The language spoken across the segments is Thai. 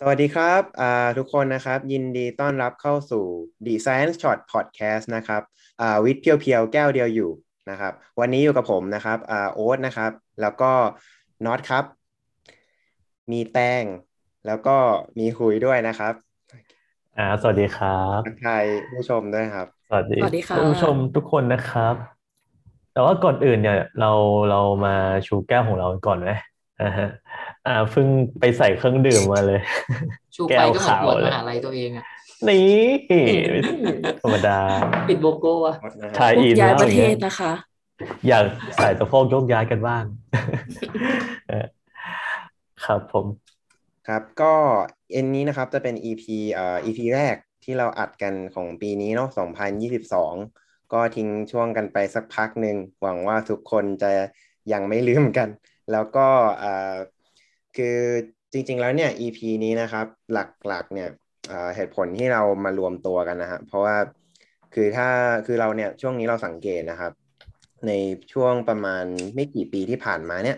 สวัสดีครับทุกคนนะครับ ยินดีต้อนรับเข้าสู่ The Science Shot Podcast นะครับวิทย์เพียวๆ แก้วเดียวอยู่นะครับ วันนี้อยู่กับผมนะครับโอ๊ตนะครับ แล้วก็น็อตครับ มีแตงแล้วก็มีคุยด้วยนะครับอ่าสวัสดีครับทักทายผู้ชมด้วยครับ สวัสดีผู้ชมทุกคนนะครับ แต่ว่าก่อนอื่นเนี่ย เราเรามาชูแก้วของเราก่อนไหมอ่าฮะ อ่าเพิ่งไปใส่เครื่องดื่มมาเลย ชูไปก็เหมือนปวดมหาลัยตัวเองอะนี่ธรรมดา ปิดโบโก้อะชายอินย้ายประเทศนะคะ อยากใส่ตะโพกยกย้ายกันบ้าง ครับผม ครับก็เอ็นนี้นะครับจะเป็น EP เอ่อ EP แรกที่เราอัดกันของปีนี้เนาะ2022 ก็ทิ้งช่วงกันไปสักพักหนึ่ง หวังว่าทุกคนจะยังไม่ลืมกัน แล้วก็อ่า คือจริง ๆ แล้วเนี่ย EP นี้นะครับ หลักๆ เนี่ยเหตุผลที่เรามารวมตัวกันนะฮะเพราะว่าคือถ้าคือเราเนี่ยช่วงนี้เราสังเกตนะครับ ในช่วงประมาณไม่กี่ปีที่ผ่านมาเนี่ย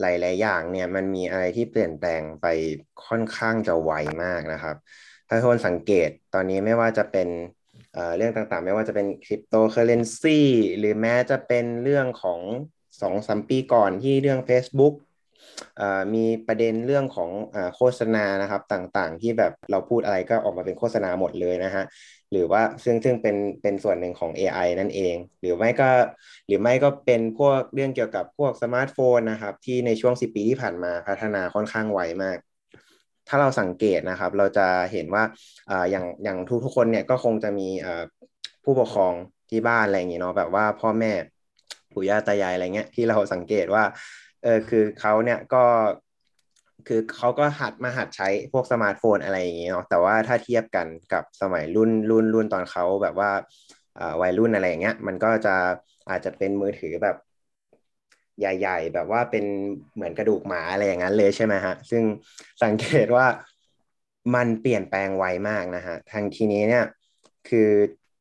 หลาย ๆ อย่างเนี่ยมันมีอะไรที่เปลี่ยนแปลงไปค่อนข้างจะไวมากนะครับ ถ้าทุกคนสังเกตตอนนี้ไม่ว่าจะเป็นเรื่องต่างๆ ไม่ว่าจะเป็นคริปโตเคอเรนซีหรือแม้จะเป็นเรื่องของสองสามปีก่อนที่เรื่อง Facebook มีประเด็นเรื่องของโฆษณานะครับต่างๆ ที่แบบเราพูดอะไรก็ออกมาเป็นโฆษณาหมดเลยนะฮะหรือว่าซึ่งซึ่งเป็นเป็นส่วนหนึ่งของ AI นั่นเอง หรือไม่ก็หรือไม่ก็เป็นพวกเรื่องเกี่ยวกับพวกสมาร์ทโฟนนะครับที่ในช่วง 10 ปีที่ผ่านมาพัฒนาค่อนข้างไวมาก ถ้าเราสังเกตนะครับ เราจะเห็นว่าอย่างอย่างทุกทุกคนเนี่ยก็คงจะมีผู้ปกครองที่บ้านอะไรอย่างเงี้ยเนาะแบบว่าพ่อแม่ปู่ย่าตายายอะไรเงี้ยที่เราสังเกตว่า เออคือเขาเนี่ยก็คือเขาก็หัดมาหัดใช้พวกสมาร์ทโฟนอะไรอย่างเงี้ยเนาะแต่ว่าถ้าเทียบกันกับสมัยรุ่นรุ่นรุ่นตอนเขาแบบว่าวัยรุ่นอะไรอย่างเงี้ย มันก็จะอาจจะเป็นมือถือแบบใหญ่ ๆ แบบว่าเป็นเหมือนกระดูกหมาอะไรอย่างนั้นเลยใช่ไหมฮะ ซึ่งสังเกตว่ามันเปลี่ยนแปลงไวมากนะฮะทางทีนี้เนี่ยคือ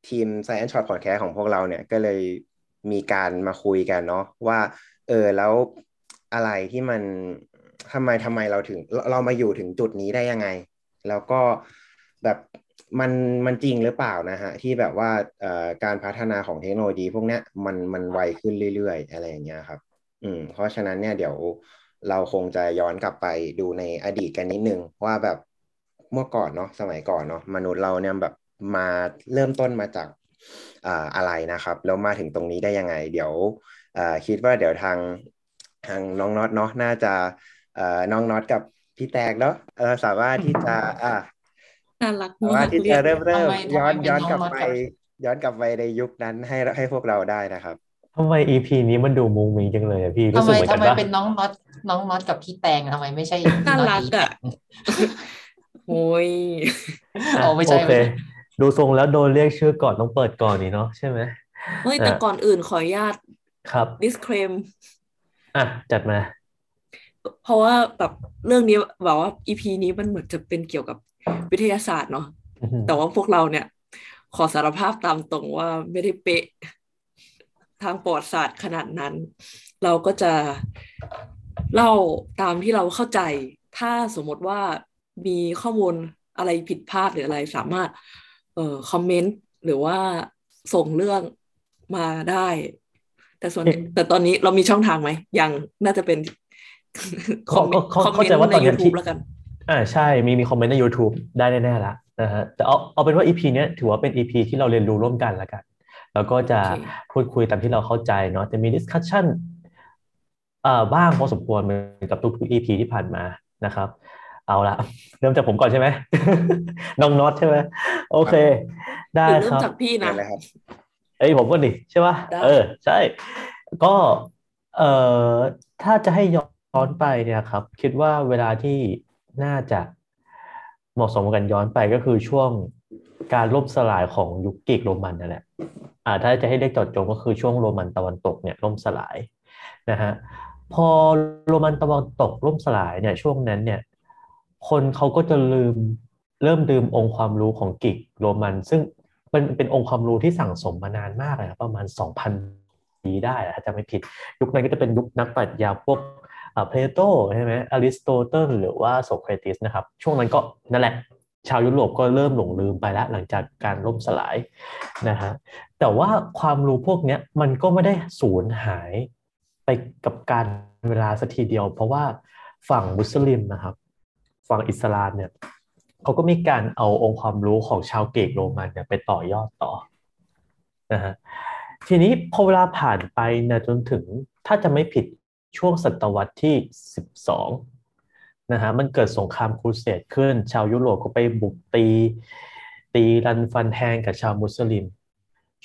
ทีม Science Shot Podcast ของพวกเราเนี่ยก็เลยมีการมาคุยกันเนาะว่าเออแล้ว อะไรที่มันทำไมทำไมเราถึงเรามาอยู่ถึงจุดนี้ได้ยังไง แล้วก็แบบมันมันจริงหรือเปล่านะฮะ ที่แบบว่าการพัฒนาของเทคโนโลยีพวกนี้มันมันไวขึ้นเรื่อยๆ อะไรอย่างเงี้ยครับ อืมเพราะฉะนั้นเนี่ยเดี๋ยวเราคงจะย้อนกลับไปดูในอดีตกันนิดนึง ว่าแบบเมื่อก่อนเนาะสมัยก่อนเนาะมนุษย์เราเนี่ยแบบมาเริ่มต้นมาจากอะไรนะครับ แล้วมาถึงตรงนี้ได้ยังไง เดี๋ยวคิดว่าเดี๋ยวทาง ทางน้องน็อตเนาะน่าจะเอ่อน้องน็อตกับพี่แตกเนาะเออสามารถที่จะอ่าน่ารักสามารถที่จะเริ่มเริ่มย้อนย้อนกลับไป ย้อนกลับไปในยุคนั้นให้ให้พวกเราได้นะครับทำไมอีพีนี้มันดูมุงมิงจังเลยอะพี่ทำไมทำไมเป็นน้องน็อตน้องน็อตกับพี่แตงทำไมไม่ใช่น่ารักอะโอ้ยโอ้ไม่ใช่ดูทรงแล้วโดนเรียกชื่อก่อนต้องเปิดก่อนนี่เนาะใช่ไหมเฮ้ยแต่ก่อนอื่นขออนุญาตครับ disclaim อะจัดมา เพราะว่าแบบเรื่องนี้บอกว่าอีพีนี้มันเหมือนจะเป็นเกี่ยวกับวิทยาศาสตร์เนาะแต่ว่าพวกเราเนี่ย ขอสารภาพตามตรงว่าไม่ได้เป๊ะทางประวัติศาสตร์ขนาดนั้น เราก็จะเล่าตามที่เราเข้าใจ ถ้าสมมติว่ามีข้อมูลอะไรผิดพลาดหรืออะไรสามารถเอ่อคอมเมนต์หรือว่าส่งเรื่องมาได้ แต่ส่วนแต่ตอนนี้เรามีช่องทางไหมยังน่าจะเป็นคอมเมนต์เข้าใจว่าตอนนี้ที่แล้วกัน อ่าใช่มีมีคอมเมนต์ใน YouTube ได้แน่ๆแล้วนะฮะแต่เอาเอาเป็นว่า EP เนี้ยถือว่าเป็น EP ที่เราเรียนรู้ร่วมกันแล้วกัน แล้วก็จะพูดคุยตามที่เราเข้าใจเนาะจะมี discussion อ่าบ้างพอสมควรเหมือนกับทุกๆ EP ที่ผ่านมานะครับ เอาละเริ่มจากผมก่อนใช่ไหมน้องน็อตใช่ไหมโอเค ได้ครับเริ่มจากพี่นะ เอ้ยผมก็ดิใช่ป่ะเออ ใช่ ก็เอ่อถ้าจะให้ย้อนไปเนี่ยครับ คิดว่าเวลาที่น่าจะเหมาะสมกันย้อนไปก็คือช่วงการล่มสลายของยุคกรีกโรมันนั่นแหละอ่าถ้าจะให้เรียกจอดจงก็คือช่วงโรมันตะวันตกเนี่ยล่มสลายนะฮะพอโรมันตะวันตกล่มสลายเนี่ยช่วงนั้นเนี่ยคนเขาก็จะลืมเริ่มดื่มองค์ความรู้ของกรีกโรมัน ซึ่ง เป็นเป็นองค์ความรู้ที่สั่งสมมานานมากเลยประมาณ 2,000 ปีได้ถ้าจะไม่ผิด ยุคนั้นก็จะเป็นยุคนักปรัชญาพวกเพลโตใช่ไหมอริสโตเติลหรือว่าโสเครติสนะครับ ช่วงนั้นก็นั่นแหละ ชาวยุโรปก็เริ่มหลงลืมไปแล้ว หลังจากการล่มสลายนะฮะแต่ว่าความรู้พวกนี้มันก็ไม่ได้สูญหายไปกับการเวลาสักทีเดียว เพราะว่าฝั่งมุสลิมนะครับ ฝั่งอิสลามเนี่ย เขาก็มีการเอาองค์ความรู้ของชาวเกรกโรมันเนี่ยไปต่อยอดต่อนะฮะทีนี้พอเวลาผ่านไปนะจนถึงถ้าจะไม่ผิดช่วงศตวรรษที่ 12นะฮะมันเกิดสงครามครูเสดขึ้น ชาวยุโรปก็ไปบุกตี ตีรันฟันแทงกับชาวมุสลิม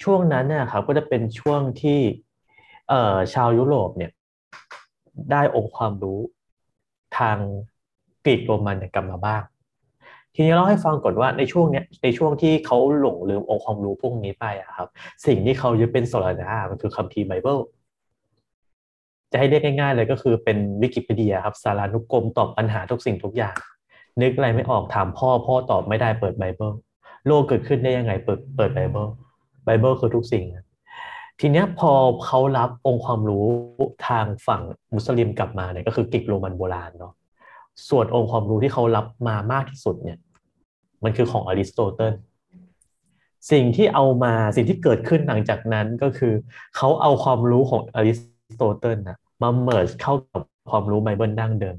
ช่วงนั้นเนี่ยครับก็จะเป็นช่วงที่เอ่อชาวยุโรปเนี่ยได้องค์ความรู้ทางกรีกโรมันเนี่ยกลับมาบ้าง ทีนี้เล่าให้ฟังก่อนว่าในช่วงเนี้ยในช่วงที่เขาหลงลืมองค์ความรู้พวกนี้ไปอะครับ สิ่งที่เขายึดเป็นสรณะมันคือคัมภีร์ไบเบิลจะให้เรียกง่ายๆเลยก็คือเป็นวิกิพีเดียครับสารานุกรมตอบปัญหาทุกสิ่งทุกอย่าง นึกอะไรไม่ออกถามพ่อพ่อตอบไม่ได้เปิดไบเบิลโลกเกิดขึ้นได้ยังไงเปิดเปิดไบเบิลไบเบิลคือทุกสิ่ง ทีเนี้ยพอเขารับองค์ความรู้ทางฝั่งมุสลิมกลับมาเนี่ยก็คือกรีกโรมันโบราณเนาะ ส่วนองค์ความรู้ที่เขารับมามากที่สุดเนี่ยมันคือของอริสโตเติลสิ่งที่เอามาสิ่งที่เกิดขึ้นหลังจากนั้นก็คือเขาเอาความรู้ของอริสโตเติลนะมา merge เข้ากับความรู้ไบเบิลดั้งเดิม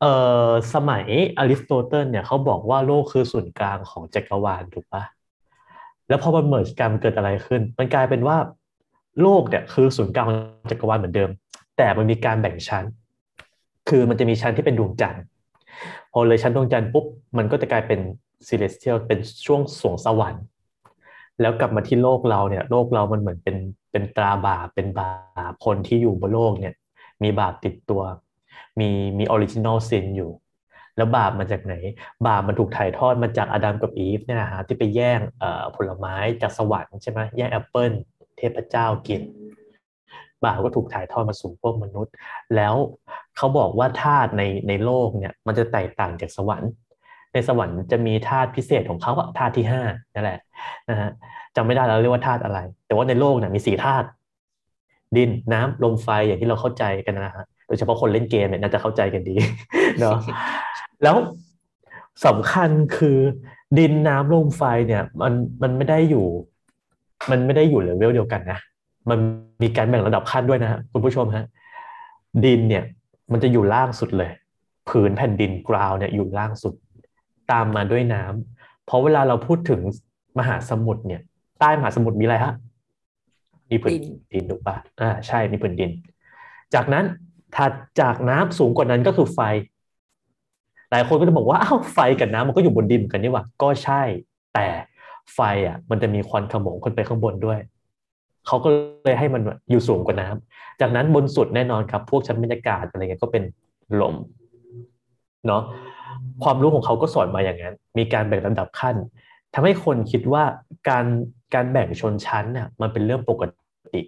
เอ่อสมัยอริสโตเติลเนี่ยเขาบอกว่าโลกคือศูนย์กลางของจักรวาลถูกปะแล้วพอมัน merge กันมันเกิดอะไรขึ้น มันกลายเป็นว่าโลกเนี่ยคือศูนย์กลางของจักรวาลเหมือนเดิม แต่มันมีการแบ่งชั้น คือมันจะมีชั้นที่เป็นดวงจันทร์พอเลยชั้นดวงจันทร์ปุ๊บมันก็จะกลายเป็น celestial เป็นช่วงสรวงสวรรค์แล้วกลับมาที่โลกเราเนี่ยโลกเรามันเหมือนเป็นเป็นตราบาปเป็นบาปคนที่อยู่บนโลกเนี่ย มีบาปติดตัว มีมี original sin อยู่ แล้วบาปมาจากไหน บาปมันถูกถ่ายทอดมาจากอาดัมกับอีฟเนี่ยนะฮะที่ไปแย่งผลไม้จากสวรรค์ใช่ไหมแย่งแอปเปิลเทพเจ้ากิน บาปก็ถูกถ่ายทอดมาสู่พวกมนุษย์ แล้ว เขาบอกว่าธาตุในในโลกเนี่ยมันจะแตกต่างจากสวรรค์ ในสวรรค์จะมีธาตุพิเศษของเขาอะธาตุที่ห้านั่นแหละนะฮะจำไม่ได้แล้วเรียกว่าธาตุอะไร แต่ว่าในโลกเนี่ยมีสี่ธาตุดินน้ำลมไฟอย่างที่เราเข้าใจกันนะฮะโดยเฉพาะคนเล่นเกมเนี่ยน่าจะเข้าใจกันดีเนาะแล้วสำคัญคือดินน้ำลมไฟเนี่ยมันมันไม่ได้อยู่ มันไม่ได้อยู่เลเวลเดียวกันนะ มันมีการแบ่งระดับขั้นด้วยนะฮะคุณผู้ชมฮะดินเนี่ย มันจะอยู่ล่างสุดเลย ผืนแผ่นดินกราวเนี่ยอยู่ล่างสุด ตามมาด้วยน้ำเพราะเวลาเราพูดถึงมหาสมุทรเนี่ย ใต้มหาสมุทรมีอะไรฮะมีผืนดินถูกปะอ่าใช่มีผืนดิน จากนั้นถัดจากน้ำสูงกว่านั้นก็คือไฟ หลายคนก็จะบอกว่าอ้าวไฟกับน้ำมันก็อยู่บนดินกันนี่หว่าก็ใช่แต่ไฟอะ มันจะมีควันขโมงขึ้นไปข้างบนด้วย เขาก็เลยให้มันอยู่สูงกว่าน้ำจากนั้นบนสุดแน่นอนครับ พวกชั้นบรรยากาศอะไรเงี้ยก็เป็นลมเนาะความรู้ของเขาก็สอนมาอย่างนั้น มีการแบ่งลำดับขั้นทำให้คนคิดว่าการการแบ่งชนชั้นน่ะมันเป็นเรื่องปกติ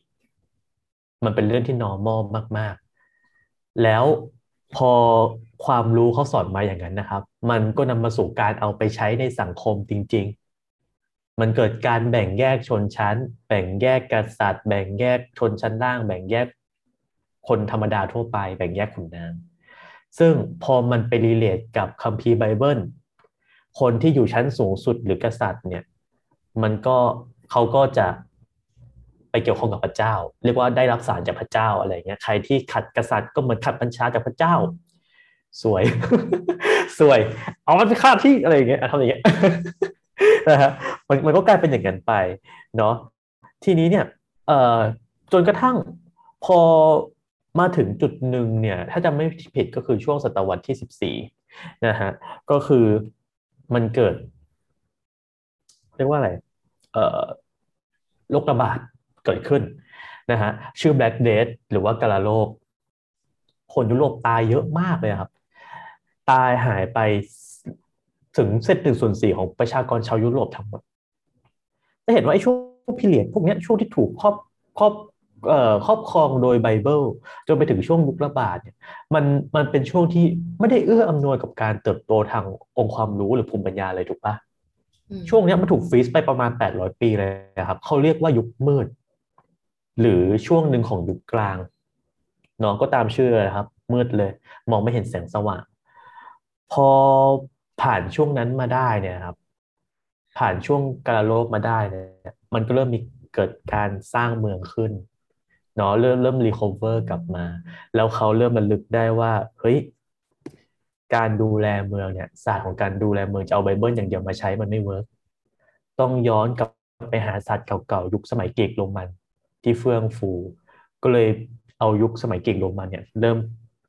มันเป็นเรื่องที่ normal มาก ๆ แล้วพอความรู้เขาสอนมาอย่างนั้นนะครับ มันก็นำมาสู่การเอาไปใช้ในสังคมจริง ๆ มันเกิดการแบ่งแยกชนชั้น แบ่งแยกกษัตริย์ แบ่งแยกชนชั้นล่าง แบ่งแยกคนธรรมดาทั่วไป แบ่งแยกขุนนางซึ่งพอมันไปรีเลทกับคัมภีร์ไบเบิลคนที่อยู่ชั้นสูงสุดหรือกษัตริย์เนี่ยมันก็เขาก็จะไปเกี่ยวข้องกับพระเจ้า เรียกว่าได้รับสารจากพระเจ้าอะไรเงี้ยใครที่ขัดกษัตริย์ก็เหมือนขัดบัญชาจากพระเจ้า สวย สวย เอามันไปฆ่าที่อะไรอย่างเงี้ยทำอย่างเงี้ย นะฮะมันมันก็กลายเป็นอย่างนั้นไปเนาะทีนี้เนี่ยเอ่อจนกระทั่งพอมาถึงจุดหนึ่งเนี่ย ถ้าจะไม่ผิดก็คือช่วงศตวรรษที่สิบสี่นะฮะ ก็คือมันเกิด เรียกว่าอะไร เอ่อโรคระบาดเกิดขึ้นนะฮะ ชื่อ Black Death หรือว่ากาลาโรคคนยุโรปตายเยอะมากเลยครับ ตายหายไป ถึงเศษหนึ่งส่วนสี่ของประชากรชาวยุโรปทั้งหมดจะเห็นว่าไอ้ช่วงพิเรียดพวกนี้ช่วงที่ถูกครอบครอบครอบครองโดยไบเบิลจนไปถึงช่วงยุคระบาดเนี่ยมันมันเป็นช่วงที่ไม่ได้เอื้ออำนวยกับการเติบโตทางองค์ความรู้หรือภูมิปัญญาเลยถูกปะช่วงนี้มันถูกฟรีซไปประมาณ 800 ปีเลยนะครับเขาเรียกว่ายุคมืด หรือช่วงหนึ่งของยุคกลางน้องก็ตามชื่อนะครับ มืดเลย มองไม่เห็นแสงสว่าง พอ ผ่านช่วงนั้นมาได้เนี่ยครับ ผ่านช่วงกาฬโรคมาได้เนี่ยมันก็เริ่มมีเกิดการสร้างเมืองขึ้นเนาะเริ่มเริ่ม recover กลับมา แล้วเขาเริ่มระลึกได้ว่าเฮ้ยการดูแลเมืองเนี่ยศาสตร์ของการดูแลเมืองจะเอาไบเบิลอย่างเดียวมาใช้มันไม่ work ต้องย้อนกลับไปหาศาสตร์เก่าๆยุคสมัยกรีกโรมันที่เฟื่องฟู ก็เลยเอายุคสมัยกรีกโรมันเนี่ยเริ่ม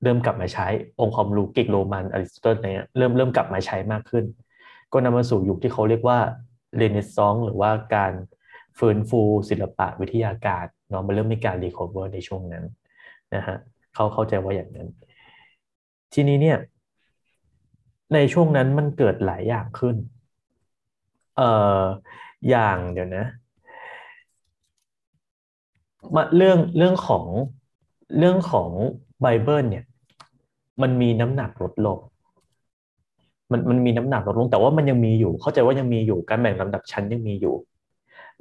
เริ่มกลับมาใช้องค์ความรู้กรีกโรมันอริสโตเติลเนี่ยเริ่มเริ่มกลับมาใช้มากขึ้น ก็นำมาสู่ยุคที่เขาเรียกว่าเรเนซองส์หรือว่าการฟื้นฟูศิลปะวิทยาการเนาะมันเริ่มมีการ recover ในช่วงนั้นนะฮะเขาเข้าใจว่าอย่างนั้น ทีนี้เนี่ยในช่วงนั้นมันเกิดหลายอย่างขึ้นเอ่ออย่างเดี๋ยวนะมาเรื่องเรื่องของเรื่องของไบเบิลเนี่ย มันมีน้ำหนักลดลงมันมันมีน้ำหนักลดลง แต่ว่ามันยังมีอยู่ เข้าใจว่ายังมีอยู่การแบ่งลำดับชั้นยังมีอยู่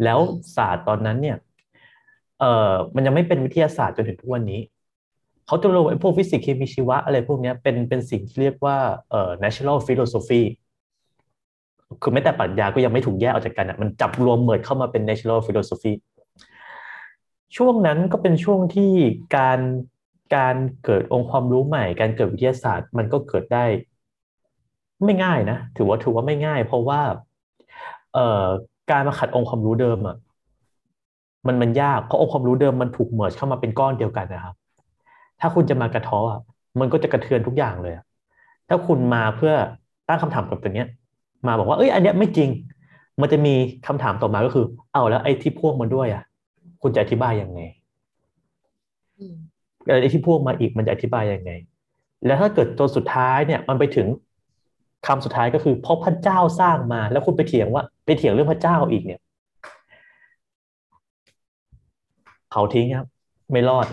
แล้วศาสตร์ตอนนั้นเนี่ยเอ่อมันยังไม่เป็นวิทยาศาสตร์จนถึงทุกวันนี้เขาจะรู้ไอ้พวกฟิสิกส์เคมีชีวะอะไรพวกนี้เป็นเป็นสิ่งที่เรียกว่าเอ่อ natural philosophy คือแม้แต่ปรัชญาก็ยังไม่ถูกแยกออกจากกันอะมันจับรวมเหมือดเข้ามาเป็น natural philosophy ช่วงนั้นก็เป็นช่วงที่การ การเกิดองค์ความรู้ใหม่ การเกิดวิทยาศาสตร์ มันก็เกิดได้ ไม่ง่ายนะถือว่าถือว่าไม่ง่าย เพราะว่า เอ่อการมาขัดองค์ความรู้เดิมอะมันมันยากเพราะองค์ความรู้เดิมมันถูกเมิร์ชเข้ามาเป็นก้อนเดียวกันนะครับ ถ้าคุณจะมากระท้ออะมันก็จะกระเทือนทุกอย่างเลย ถ้าคุณมาเพื่อตั้งคำถามกับตัวเนี้ย มาบอกว่าเอ้ยอันเนี้ยไม่จริง มันจะมีคำถามต่อมาก็คือ เอาแล้วไอ้ที่พ่วงมาด้วยอะ คุณจะอธิบายยังไง อืมไอ้ที่พ่วงมาอีกมันจะอธิบายยังไง แล้วถ้าเกิดตัวสุดท้ายเนี่ยมันไปถึงคำสุดท้ายก็คือเพราะพระเจ้าสร้างมา แล้วคุณไปเถียงว่าไปเถียงเรื่องพระเจ้าอีกเนี่ยเผาทิ้งครับ ไม่รอด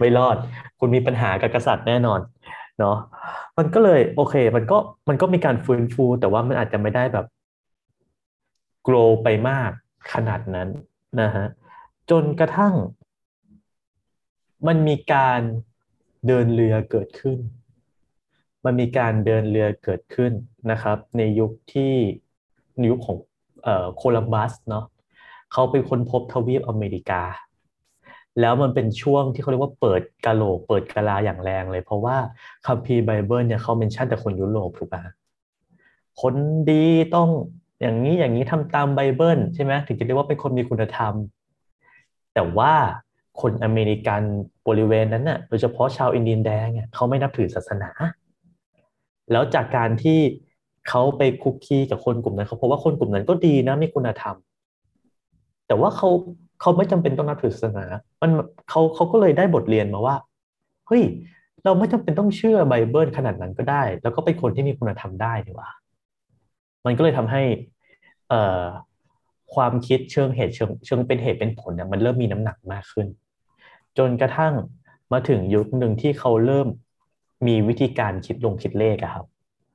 ไม่รอด คุณมีปัญหากับกษัตริย์แน่นอนเนาะมันก็เลยโอเค มันก็มันก็มีการฟื้นฟู แต่ว่ามันอาจจะไม่ได้แบบโกรไปมากขนาดนั้นนะฮะจนกระทั่ง มันมีการเดินเรือเกิดขึ้น มันมีการเดินเรือเกิดขึ้นนะครับ ในยุคที่ในยุคของโคลัมบัสเนาะเขาเป็นคนพบทวีปอเมริกา แล้วมันเป็นช่วงที่เขาเรียกว่าเปิดกะโหลก เปิดกะลาอย่างแรงเลย เพราะว่าคัมภีร์ไบเบิลเนี่ยเขา mention แต่คนยุโรปถูกปะคนดีต้องอย่างนี้อย่างนี้ทำตามไบเบิลใช่ไหมถึงจะเรียกว่าเป็นคนมีคุณธรรม แต่ว่า คนอเมริกันบริเวณนั้นน่ะโดยเฉพาะชาวอินเดียนแดงเนี่ยเขาไม่นับถือศาสนา แล้วจากการที่เขาไปคุกคีกับคนกลุ่มนั้นเขาพบว่าคนกลุ่มนั้นก็ดีนะมีคุณธรรม แต่ว่าเขาเขาไม่จำเป็นต้องนับถือศาสนา มันเขาเขาก็เลยได้บทเรียนมาว่าเฮ้ยเราไม่จำเป็นต้องเชื่อไบเบิลขนาดนั้นก็ได้ แล้วก็เป็นคนที่มีคุณธรรมได้ดีว่า มันก็เลยทำให้เอ่อความคิดเชิงเหตุเชิงเชิงเป็นเหตุเป็นผลเนี่ยมันเริ่มมีน้ำหนักมากขึ้น จนกระทั่งมาถึงยุคหนึ่งที่เขาเริ่มมีวิธีการคิดลงคิดเลขครับ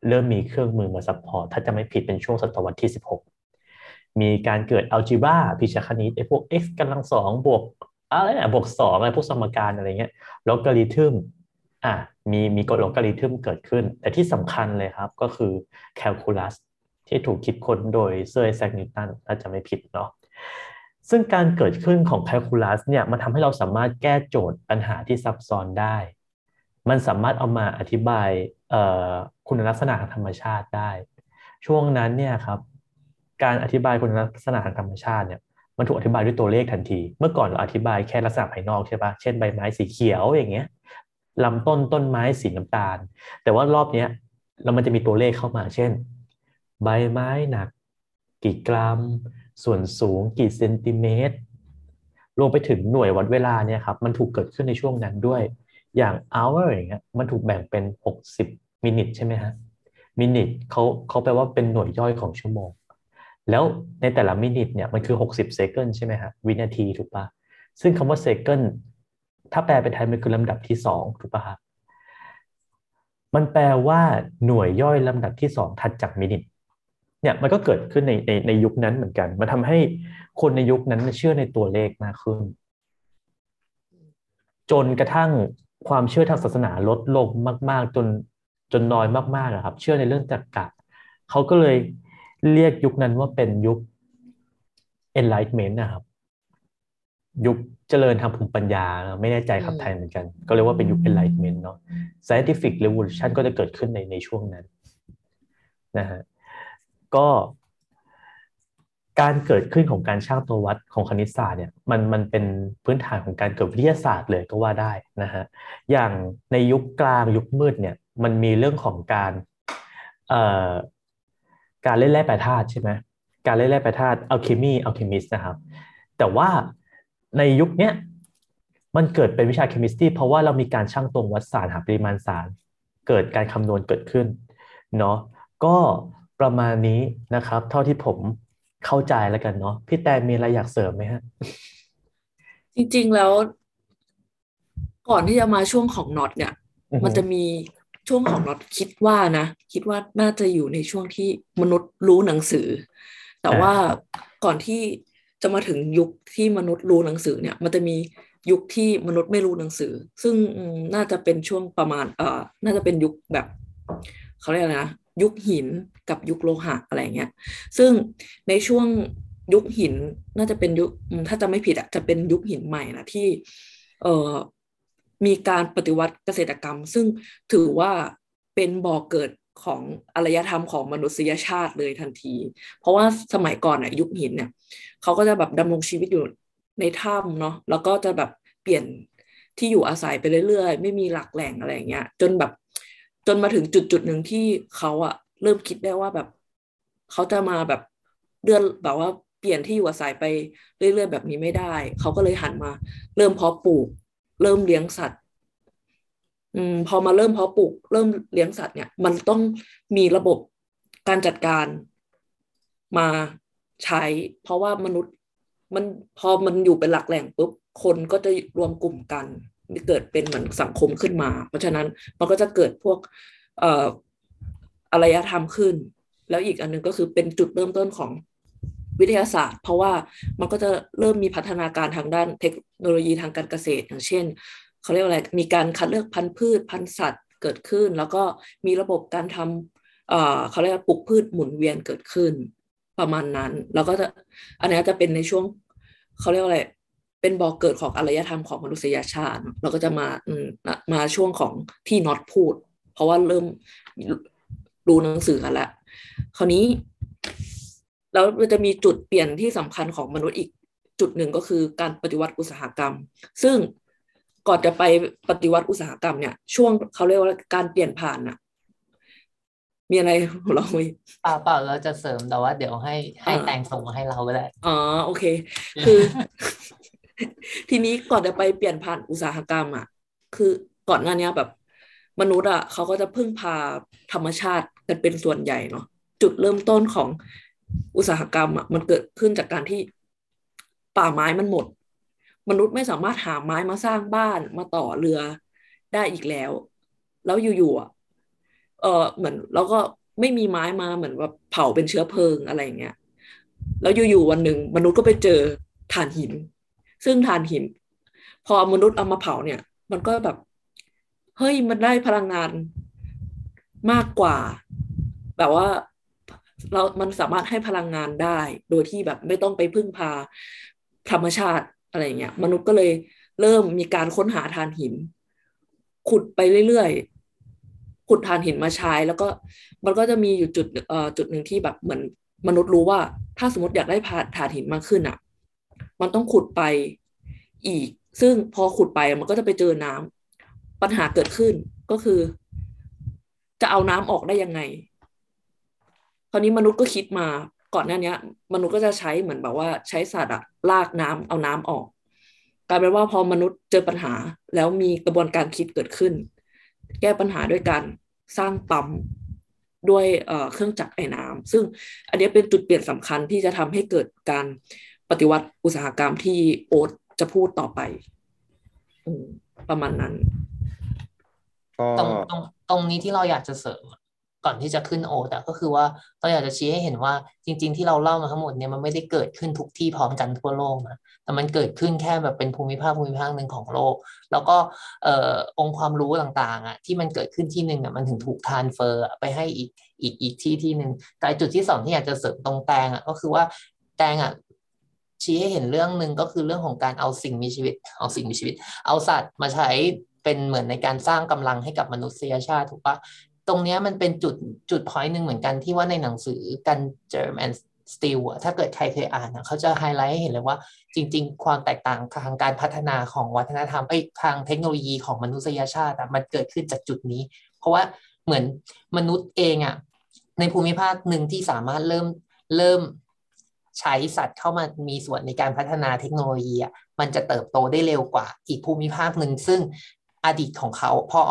เริ่มมีเครื่องมือมา support ถ้าจะไม่ผิดเป็นช่วงศตวรรษที่ 16 มีการเกิด algebra พิชคณิตไอ้พวก x กำลังสองบวกอะไรนะบวกสองอะไรพวกสมการอะไรเงี้ยลอการิทึมอะมีมีกฎลอการิทึมเกิดขึ้น แต่ที่สำคัญเลยครับก็คือแคลคูลัสที่ถูกคิดค้นโดยเซอร์ไอแซคนิวตันถ้าจะไม่ผิดเนาะ ซึ่งการเกิดขึ้นของแคลคูลัสเนี่ยมันทำให้เราสามารถแก้โจทย์ปัญหาที่ซับซ้อนได้ มันสามารถเอามาอธิบายคุณลักษณะทางธรรมชาติได้ ช่วงนั้นเนี่ยครับการอธิบายคุณลักษณะทางธรรมชาติเนี่ยมันถูกอธิบายด้วยตัวเลขทันที เมื่อก่อนเราอธิบายแค่ลักษณะภายนอกใช่ปะเช่นใบไม้สีเขียวอย่างเงี้ยลำต้นต้นไม้สีน้ำตาล แต่ว่ารอบเนี้ยเรามันจะมีตัวเลขเข้ามา เช่น ใบไม้หนัก กี่กรัม ส่วนสูงกี่เซนติเมตรรวมไปถึงหน่วยวัดเวลาเนี่ยครับมันถูกเกิดขึ้นในช่วงนั้นด้วย อย่าง hour อย่างเงี้ยมันถูกแบ่งเป็น 60 มินิทใช่ไหมฮะมินิทเขาเขาแปลว่าเป็นหน่วยย่อยของชั่วโมง แล้วในแต่ละมินิทเนี่ยมันคือ 60เซคันใช่ไหมฮะวินาทีถูกปะซึ่งคำว่าเซคันถ้าแปลเป็นไทยมันคือลำดับที่สองถูกปะครับมันแปลว่าหน่วยย่อยลำดับที่สองถัดจากมินิท เนี่ยมันก็เกิดขึ้นในในในยุคนั้นเหมือนกัน มันทำให้คนในยุคนั้นเชื่อในตัวเลขมากขึ้น จนกระทั่งความเชื่อทางศาสนาลดลงมาก ๆ จนจนน้อยมากๆอะครับ เชื่อในเรื่องตรรกะเขาก็เลยเรียกยุคนั้นว่าเป็นยุค enlightenment นะครับ ยุคเจริญทางภูมิปัญญานะไม่แน่ใจครับอืมไทยเหมือนกัน ก็เรียกว่าเป็นยุค enlightenment เนาะ scientific revolution ก็จะเกิดขึ้นในในช่วงนั้นนะฮะ ก็การเกิดขึ้นของการช่างตัววัดของคณิตศาสตร์เนี่ยมันมันเป็นพื้นฐานของการเกิดวิทยาศาสตร์เลยก็ว่าได้นะฮะอย่างในยุคกลางยุคมืดเนี่ยมันมีเรื่องของการเอ่อการเล่นแร่แปรธาตุใช่ไหมการเล่นแร่แปรธาตุอัลเคมีอัลเคมิสนะครับ แต่ว่าในยุคเนี้ยมันเกิดเป็นวิชา chemistry เพราะว่าเรามีการชั่งตวงวัดสารหาปริมาณสาร เกิดการคำนวณเกิดขึ้นเนาะก็ ประมาณนี้นะครับ เท่าที่ผมเข้าใจแล้วกันเนาะพี่แตนมีอะไรอยากเสริมไหมฮะ จริงๆแล้วก่อนที่จะมาช่วงของน็อตเนี่ยอือฮึมันจะมีช่วงของน็อตคิดว่านะ คิดว่าน่าจะอยู่ในช่วงที่มนุษย์รู้หนังสือ แต่ว่าก่อนที่จะมาถึงยุคที่มนุษย์รู้หนังสือเนี่ย มันจะมียุคที่มนุษย์ไม่รู้หนังสือ ซึ่งอืมน่าจะเป็นช่วงประมาณ เอ่อ น่าจะเป็นยุคแบบเขาเรียกอะไรนะ ยุคหินกับยุคโลหะอะไรเงี้ย ซึ่งในช่วงยุคหินน่าจะเป็นยุคถ้าจะไม่ผิดอะจะเป็นยุคหินใหม่นะที่เอ่อมีการปฏิวัติเกษตรกรรม ซึ่งถือว่าเป็นบ่อเกิดของอารยธรรมของมนุษยชาติเลยทันที เพราะว่าสมัยก่อนอะยุคหินเนี่ยเขาก็จะแบบดำรงชีวิตอยู่ในถ้ำเนาะแล้วก็จะแบบเปลี่ยนที่อยู่อาศัยไปเรื่อยๆ ไม่มีหลักแหล่งอะไรเงี้ย จนแบบ จนมาถึงจุดจุดหนึ่งที่เขาอะเริ่มคิดได้ว่าแบบ เขาจะมาแบบเลื่อนแบบว่าเปลี่ยนที่อยู่อาศัยไปเรื่อยๆแบบนี้ไม่ได้ เขาก็เลยหันมา เริ่มเพาะปลูก เริ่มเลี้ยงสัตว์ อืมพอมาเริ่มเพาะปลูก เริ่มเลี้ยงสัตว์เนี่ย มันต้องมีระบบการจัดการมาใช้ เพราะว่ามนุษย์มันพอมันอยู่เป็นหลักแหล่งปุ๊บคนก็จะรวมกลุ่มกัน เกิดเป็นเหมือนสังคมขึ้นมา เพราะฉะนั้นมันก็จะเกิดพวกเอ่ออารยธรรมขึ้น แล้วอีกอันหนึงก็คือเป็นจุดเริ่มต้นของวิทยาศาสตร์ เพราะว่ามันก็จะเริ่มมีพัฒนาการทางด้านเทคโนโลยีทางการเกษตร อย่างเช่นเขาเรียกว่าอะไรมีการคัดเลือกพันธุ์พืชพันธุ์สัตว์เกิดขึ้น แล้วก็มีระบบการทำเอ่อเขาเรียกว่าปลูกพืชหมุนเวียนเกิดขึ้นประมาณนั้น แล้วก็จะอันนี้จะเป็นในช่วงเขาเรียกว่าอะไร เป็นบ่อกเกิดของอารยธรรมของมนุษยชาติ เราก็จะมาอืมมาช่วงของที่น็อตพูด เพราะว่าเริ่มรู้หนังสือกันแล้วคราวนี้แล้วมันจะมีจุดเปลี่ยนที่สำคัญของมนุษย์อีกจุดหนึ่งก็คือการปฏิวัติอุตสาหกรรม ซึ่งก่อนจะไปปฏิวัติอุตสาหกรรมเนี่ย ช่วงเขาเรียกว่าการเปลี่ยนผ่านน่ะมีอะไรหัวเราะไหมเปล่าเปล่าเราจะเสริมแต่ว่าเดี๋ยวให้ให้อ่าแตงส่งมาให้เราก็ได้อ๋อโอเค คือ ทีนี้ก่อนจะไปเปลี่ยนผ่านอุตสาหกรรมอะ คือก่อนหน้านี้แบบ มนุษย์อะเขาก็จะพึ่งพาธรรมชาติกันเป็นส่วนใหญ่เนาะจุดเริ่มต้นของอุตสาหกรรมอะมันเกิดขึ้นจากการที่ป่าไม้มันหมด มนุษย์ไม่สามารถหาไม้มาสร้างบ้านมาต่อเรือได้อีกแล้ว แล้วอยู่ๆอะเออเหมือนเราก็ไม่มีไม้มาเหมือนว่าเผาเป็นเชื้อเพลิงอะไรอย่างเงี้ยแล้วอยู่ๆวันหนึ่งมนุษย์ก็ไปเจอถ่านหิน ซึ่งถ่านหิน พอมนุษย์เอามาเผาเนี่ย มันก็แบบ เฮ้ยมันได้พลังงานมากกว่า แบบว่าเรา มันสามารถให้พลังงานได้ โดยที่แบบไม่ต้องไปพึ่งพาธรรมชาติอะไรเงี้ย มนุษย์ก็เลยเริ่มมีการค้นหาถ่านหิน ขุดไปเรื่อยๆ ขุดถ่านหินมาใช้ แล้วก็มันก็จะมีอยู่จุดเอ่อจุดหนึ่งที่แบบเหมือนมนุษย์รู้ว่า ถ้าสมมติอยากได้ถ่านหินมากขึ้นอะ มันต้องขุดไปอีก ซึ่งพอขุดไปมันก็จะไปเจอน้ำปัญหาเกิดขึ้นก็คือ จะเอาน้ำออกได้ยังไง คราวนี้มนุษย์ก็คิดมาก่อนหน้านี้มนุษย์ก็จะใช้เหมือนแบบว่า ใช้สัตว์อะลากน้ำเอาน้ำออกกลายเป็นว่าพอมนุษย์เจอปัญหา แล้วมีกระบวนการคิดเกิดขึ้น แก้ปัญหาด้วยการสร้างปั๊มด้วยเครื่องจักรไอ้น้ำซึ่งอันนี้เป็นจุดเปลี่ยนสำคัญที่จะทำให้เกิดการ ปฏิวัติอุตสาหกรรมที่โอ๊ตจะพูดต่อไปอืมประมาณนั้นก็ตรงตรงตรงนี้ที่เราอยากจะเสริมก่อนที่จะขึ้นโอแต่ก็คือว่าเราอยากจะชี้ให้เห็นว่าจริง ๆ ที่เราเล่ามาทั้งหมดเนี่ยมันไม่ได้เกิดขึ้นทุกที่พร้อมกันทั่วโลกนะแต่มันเกิดขึ้นแค่แบบเป็นภูมิภาคภูมิภาคหนึ่งของโลก แล้วก็เอ่อองค์ความรู้ต่างๆอะที่มันเกิดขึ้นที่หนึ่งอะมันถึงถูก transfer ไปให้อีกอีกอีกที่ที่หนึ่งแต่จุดที่สองที่อยากจะเสริมตรงแตงอะก็คือว่าแตงอะ ชี้ให้เห็นเรื่องหนึ่งก็คือเรื่องของการเอาสิ่งมีชีวิต เอาสิ่งมีชีวิต เอาสัตว์มาใช้เป็นเหมือนในการสร้างกำลังให้กับมนุษยชาติถูกปะตรงนี้มันเป็นจุดจุด point หนึ่งเหมือนกันที่ว่าในหนังสือ Guns, Germs, and Steel ถ้าเกิดใครเคยอ่านเขาจะไฮไลท์ให้เห็นเลยว่า จริง ๆ ความแตกต่างทางการพัฒนาของวัฒนธรรมไอ้ทางเทคโนโลยีของมนุษยชาติมันเกิดขึ้นจากจุดนี้ เพราะว่าเหมือนมนุษย์เองอะในภูมิภาคหนึ่งที่สามารถเริ่มเริ่ม ใช้สัตว์เข้ามามีส่วนในการพัฒนาเทคโนโลยีอะมันจะเติบโตได้เร็วกว่าอีกภูมิภาคหนึ่งซึ่งอดีตของเขาพอ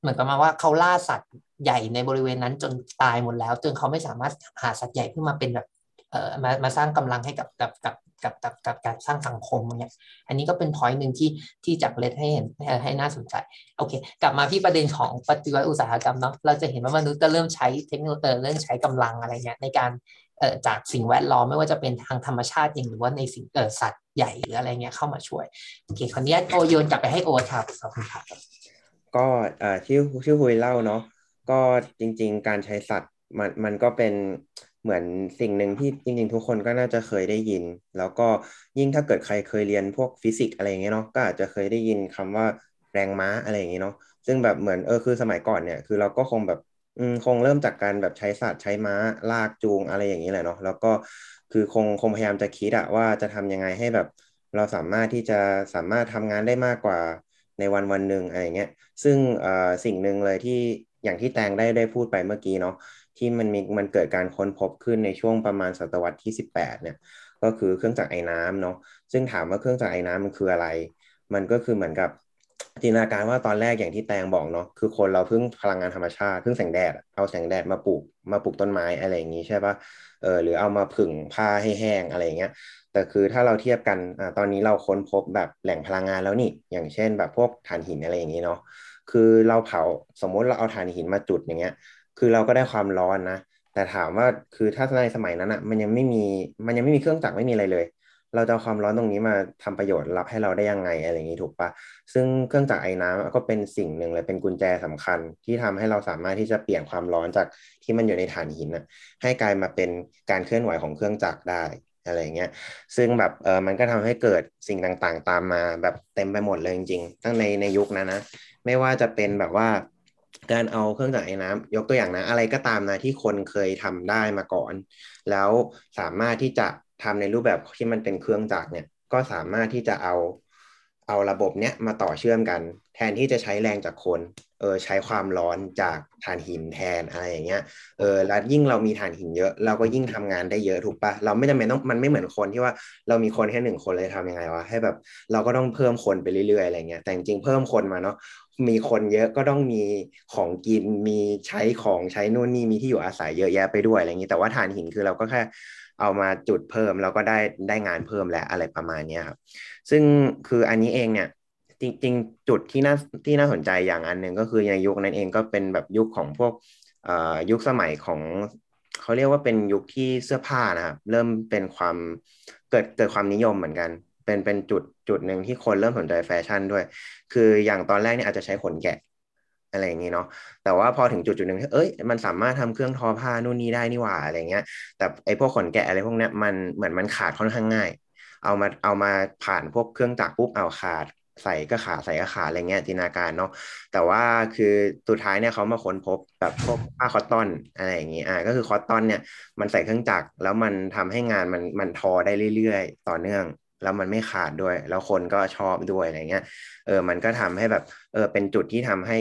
เหมือนกับมาว่าเขาล่าสัตว์ใหญ่ในบริเวณนั้นจนตายหมดแล้วจนเขาไม่สามารถหาสัตว์ใหญ่ขึ้นมาเป็นแบบเอ่อมามาสร้างกำลังให้กับกับกับกับกับกับการสร้างสังคมเนี่ย อันนี้ก็เป็นพอยต์หนึ่งที่ที่จับเลดให้เห็นให้น่าสนใจ โอเค กลับมาที่ประเด็นของปฏิวัติอุตสาหกรรมเนาะ เราจะเห็นว่ามนุษย์ก็เริ่มใช้เทคโนโลยีเริ่มใช้กำลังอะไรเงี้ยในการ จากสิ่งแวดล้อมไม่ว่าจะเป็นทางธรรมชาติเองหรือว่าในสิ่งเออสัตว์ใหญ่หรืออะไรเงี้ยเข้ามาช่วยโอเคคราวนี้โอโยนกลับไปให้โอครับขอบคุณครับก็เอ่อที่ที่คุยเล่าเนาะก็จริง ๆ การใช้สัตว์มันมันก็เป็นเหมือนสิ่งหนึ่งที่จริง ๆ ทุกคนก็น่าจะเคยได้ยิน แล้วก็ยิ่งถ้าเกิดใครเคยเรียนพวกฟิสิกส์อะไรเงี้ยเนาะก็อาจจะเคยได้ยินคำว่าแรงม้าอะไรอย่างเงี้ยเนาะซึ่งแบบเหมือนเออคือสมัยก่อนเนี่ยคือเราก็คงแบบ อืมคงเริ่มจากการแบบใช้สัตว์ใช้ม้าลากจูงอะไรอย่างนี้แหละเนาะแล้วก็คือคงคงพยายามจะคิดอะว่าจะทำยังไงให้แบบ เราสามารถที่จะสามารถทำงานได้มากกว่าในวันวันหนึ่งอะไรเงี้ยซึ่งเอ่อสิ่งหนึ่งเลยที่อย่างที่แตงได้ได้พูดไปเมื่อกี้เนาะที่มันมีมันเกิดการค้นพบขึ้นในช่วงประมาณศตวรรษที่ 18 เนี่ย ก็คือเครื่องจักรไอ้น้ำเนาะซึ่งถามว่าเครื่องจักรไอ้น้ำมันคืออะไร มันก็คือเหมือนกับ จินตนาการว่าตอนแรกอย่างที่แตงบอกเนาะคือคนเราเพึ่งพลังงานธรรมชาติเพึ่งแสงแดดเอาแสงแดดมาปลูกมาปลูกต้นไม้อะไรอย่างนี้ใช่ปะเออหรือเอามาผึ่งผ้าให้แห้งอะไรอย่างเงี้ยแต่คือถ้าเราเทียบกันอ่าตอนนี้เราค้นพบแบบแหล่งพลังงานแล้วนี่ อย่างเช่นแบบพวกถ่านหินอะไรอย่างนี้เนาะคือเราเผาสมมติเราเอาถ่านหินมาจุดอย่างเงี้ย คือเราก็ได้ความร้อนนะแต่ถามว่าคือถ้าในสมัยนั้นอะมันยังไม่มีมันยังไม่มีเครื่องจักรไม่มีอะไรเลย เราจะเอาความร้อนตรงนี้มาทำประโยชน์รับให้เราได้ยังไงอะไรอย่างนี้ถูกปะซึ่งเครื่องจักรไอ้น้ำก็เป็นสิ่งหนึ่งเลยเป็นกุญแจสำคัญที่ทำให้เราสามารถที่จะเปลี่ยนความร้อนจากที่มันอยู่ในถ่านหินน่ะให้กลายมาเป็นการเคลื่อนไหวของเครื่องจักรได้อะไรเงี้ย ซึ่งแบบเออมันก็ทำให้เกิดสิ่งต่างๆ ตามมาแบบเต็มไปหมดเลยจริงๆตั้งในในยุคนั้นนะ ไม่ว่าจะเป็นแบบว่าการเอาเครื่องจักรไอ้น้ำยกตัวอย่างนะ อะไรก็ตามนะที่คนเคยทำได้มาก่อน แล้วสามารถที่จะ ทำในรูปแบบที่มันเป็นเครื่องจักรเนี่ยก็สามารถที่จะเอาเอาระบบเนี้ยมาต่อเชื่อมกัน แทนที่จะใช้แรงจากคนเออใช้ความร้อนจากถ่านหินแทนอะไรอย่างเงี้ยเออแล้วยิ่งเรามีถ่านหินเยอะ เราก็ยิ่งทำงานได้เยอะถูกปะเราไม่จำเป็นต้องมันไม่เหมือนคนที่ว่าเรามีคนแค่หนึ่งคนเลยทำยังไงวะให้แบบ เราก็ต้องเพิ่มคนไปเรื่อยๆอะไรเงี้ยแต่จริงๆเพิ่มคนมาเนาะมีคนเยอะก็ต้องมีของกินมีใช้ของใช้นู่นนี่มีที่อยู่อาศัยเยอะแยะไปด้วยอะไรอย่างนี้แต่ว่าถ่านหินคือเราก็แค่ เอามาจุดเพิ่มแล้วก็ได้ได้งานเพิ่มและอะไรประมาณนี้ครับ ซึ่งคืออันนี้เองเนี่ยจริงๆ จุดที่น่าที่น่าสนใจอย่างอันหนึ่งก็คือในยุคนั้นเองก็เป็นแบบยุคของพวกยุคสมัยของเขาเรียกว่าเป็นยุคที่เสื้อผ้านะครับเริ่มเป็นความเกิดเกิดความนิยมเหมือนกัน เป็นเป็นจุดจุดหนึ่งที่คนเริ่มสนใจแฟชั่นด้วย คืออย่างตอนแรกเนี่ยอาจจะใช้ขนแกะ อะไรอย่างนี้เนาะแต่ว่าพอถึงจุดจุดหนึ่งเอ้ยมันสามารถทำเครื่องทอผ้านู่นนี่ได้นี่หว่าอะไรเงี้ย แต่ไอพวกขนแกะอะไรพวกเนี้ยมันเหมือนมันขาดค่อนข้างง่าย เอามาเอามาผ่านพวกเครื่องจักรปุ๊บเอาขาดใส่ก็ขาใส่ก็ขาอะไรเงี้ยจินตนาการเนาะแต่ว่าคือสุดท้ายเนี่ยเขามาค้นพบแบบพวกผ้าคอตตอนอะไรอย่างงี้อ่าก็คือคอตตอนเนี่ยมันใส่เครื่องจักรแล้วมันทำให้งานมันมันทอได้เรื่อยๆ ต่อเนื่อง แล้วมันไม่ขาดด้วย แล้วคนก็ชอบด้วยอะไรเงี้ยเออมันก็ทำให้แบบเออเป็นจุดที่ทำให้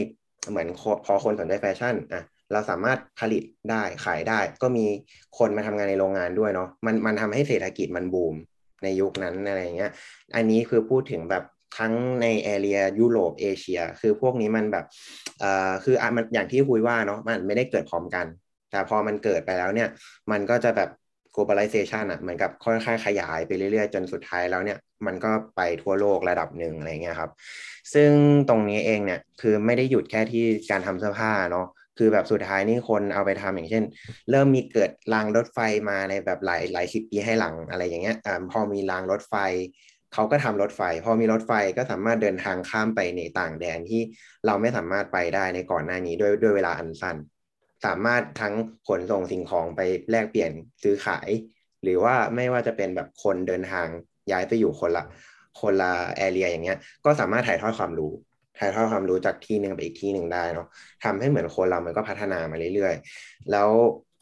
เหมือนพอคนสนใจแฟชั่นอะเราสามารถผลิตได้ขายได้ ก็มีคนมาทำงานในโรงงานด้วยเนาะมันมันทำให้เศรษฐกิจมันบูมในยุคนั้นอะไรเงี้ย อันนี้คือพูดถึงแบบทั้งในแอเรียยุโรปเอเชีย คือพวกนี้มันแบบเอ่อคืออะมันอย่างที่คุยว่าเนาะมันไม่ได้เกิดพร้อมกัน แต่พอมันเกิดไปแล้วเนี่ย มันก็จะแบบ globalization อะเหมือนกับค่อยๆขยายไปเรื่อยๆ จนสุดท้ายแล้วเนี่ย มันก็ไปทั่วโลกระดับหนึ่งอะไรเงี้ยครับ ซึ่งตรงนี้เองเนี่ยคือไม่ได้หยุดแค่ที่การทำเสื้อผ้าเนาะคือแบบสุดท้ายนี่คนเอาไปทำอย่างเช่น เริ่มมีเกิดรางรถไฟมาในแบบหลายหลายสิบปีให้หลังอะไรอย่างเงี้ยอ่าพอมีรางรถไฟเขาก็ทำรถไฟ พอมีรถไฟก็สามารถเดินทางข้ามไปในต่างแดนที่เราไม่สามารถไปได้ในก่อนหน้านี้ด้วยด้วยเวลาอันสั้น สามารถทั้งขนส่งสิ่งของไปแลกเปลี่ยนซื้อขาย หรือว่าไม่ว่าจะเป็นแบบคนเดินทางย้ายไปอยู่คนละคนละแอเรียอย่างเงี้ย ก็สามารถถ่ายทอดความรู้ ถ่ายทอดความรู้จากที่หนึ่งไปอีกที่หนึ่งได้เนาะทำให้เหมือนคนเรามันก็พัฒนามาเรื่อยๆ แล้ว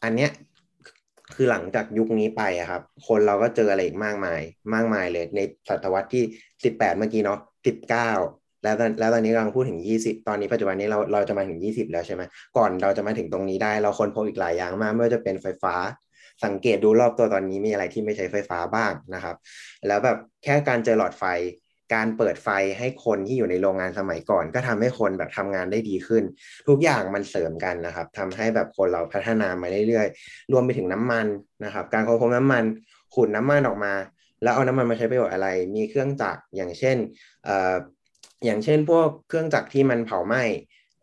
อันเนี้ยคือหลังจากยุคนี้ไปอะครับ คนเราก็เจออะไรอีกมากมาย มากมายเลยในศตวรรษที่สิบแปดเมื่อกี้เนาะสิบเก้า แล้วตอนแล้วตอนนี้กำลังพูดถึงยี่สิบตอนนี้ปัจจุบันนี้เราเราจะมาถึงยี่สิบแล้วใช่ไหมก่อนเราจะมาถึงตรงนี้ได้ เราค้นพบอีกหลายอย่างมากไม่ว่าจะเป็นไฟฟ้า สังเกตดูรอบตัวตอนนี้มีอะไรที่ไม่ใช้ไฟฟ้าบ้างนะครับ แล้วแบบแค่การเจอหลอดไฟ การเปิดไฟให้คนที่อยู่ในโรงงานสมัยก่อน ก็ทำให้คนแบบทำงานได้ดีขึ้น ทุกอย่างมันเสริมกันนะครับทำให้แบบคนเราพัฒนามาเรื่อยๆรวมไปถึงน้ำมันนะครับ การค้นพบน้ำมันขุดน้ำมันออกมา แล้วเอาน้ำมันมาใช้ประโยชน์อะไร มีเครื่องจักรอย่างเช่นเอย่างเช่นพวกเครื่องจักรที่มันเผาไหม้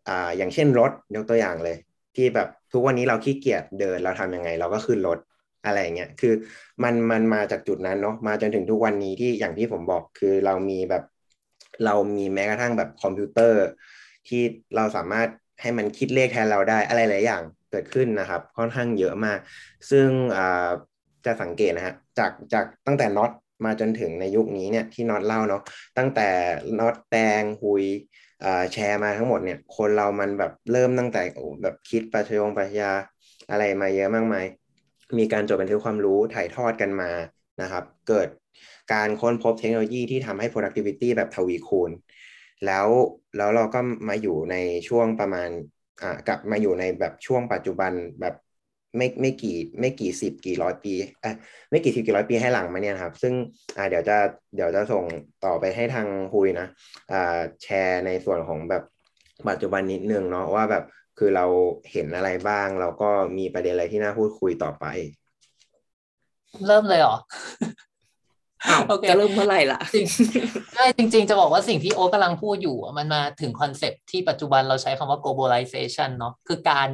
อ่าอย่างเช่นรถยกตัวอย่างเลย ที่แบบทุกวันนี้เราขี้เกียจเดินเราทำยังไง เราก็ขึ้นรถอะไรเงี้ยคือมันมันมาจากจุดนั้นเนาะมาจนถึงทุกวันนี้ที่อย่างที่ผมบอกคือเรามีแบบเรามีแม้กระทั่งแบบคอมพิวเตอร์ ที่เราสามารถให้มันคิดเลขแทนเราได้อะไรหลายอย่างเกิดขึ้นนะครับ ค่อนข้างเยอะมาก ซึ่งจะสังเกตนะฮะจากจากตั้งแต่น็อต มาจนถึงในยุคนี้เนี่ยที่น็อตเล่าเนาะตั้งแต่น็อตแตงหุยแชร์มาทั้งหมดเนี่ยคนเรามันแบบเริ่มตั้งแต่แบบคิดปัชญงปัชญาอะไรมาเยอะมากมาย มีการจดบันทึกความรู้ถ่ายทอดกันมานะครับ เกิดการค้นพบเทคโนโลยีที่ทำให้ productivity แบบทวีคูณ แล้วแล้วเราก็มาอยู่ในช่วงประมาณอ่ากลับมาอยู่ในแบบช่วงปัจจุบันแบบ ไม่ไม่กี่ไม่กี่สิบกี่ร้อยปีอะไม่กี่สิบกี่ร้อยปีให้หลังมาเนี่ยครับ ซึ่งอ่าเดี๋ยวจะเดี๋ยวจะส่งต่อไปให้ทางคุยนะอ่าแชร์ในส่วนของแบบปัจจุบันนิดนึงเนาะว่าแบบคือเราเห็นอะไรบ้าง เราก็มีประเด็นอะไรที่น่าพูดคุยต่อไป เริ่มเลยเหรอโอเคจะเริ่มเมื่อไหร่ล่ะใช่จริง ๆ จะบอกว่าสิ่งที่โอ๊กกำลังพูดอยู่ มันมาถึงคอนเซปที่ปัจจุบันเราใช้คำว่า globalization เนาะคือการ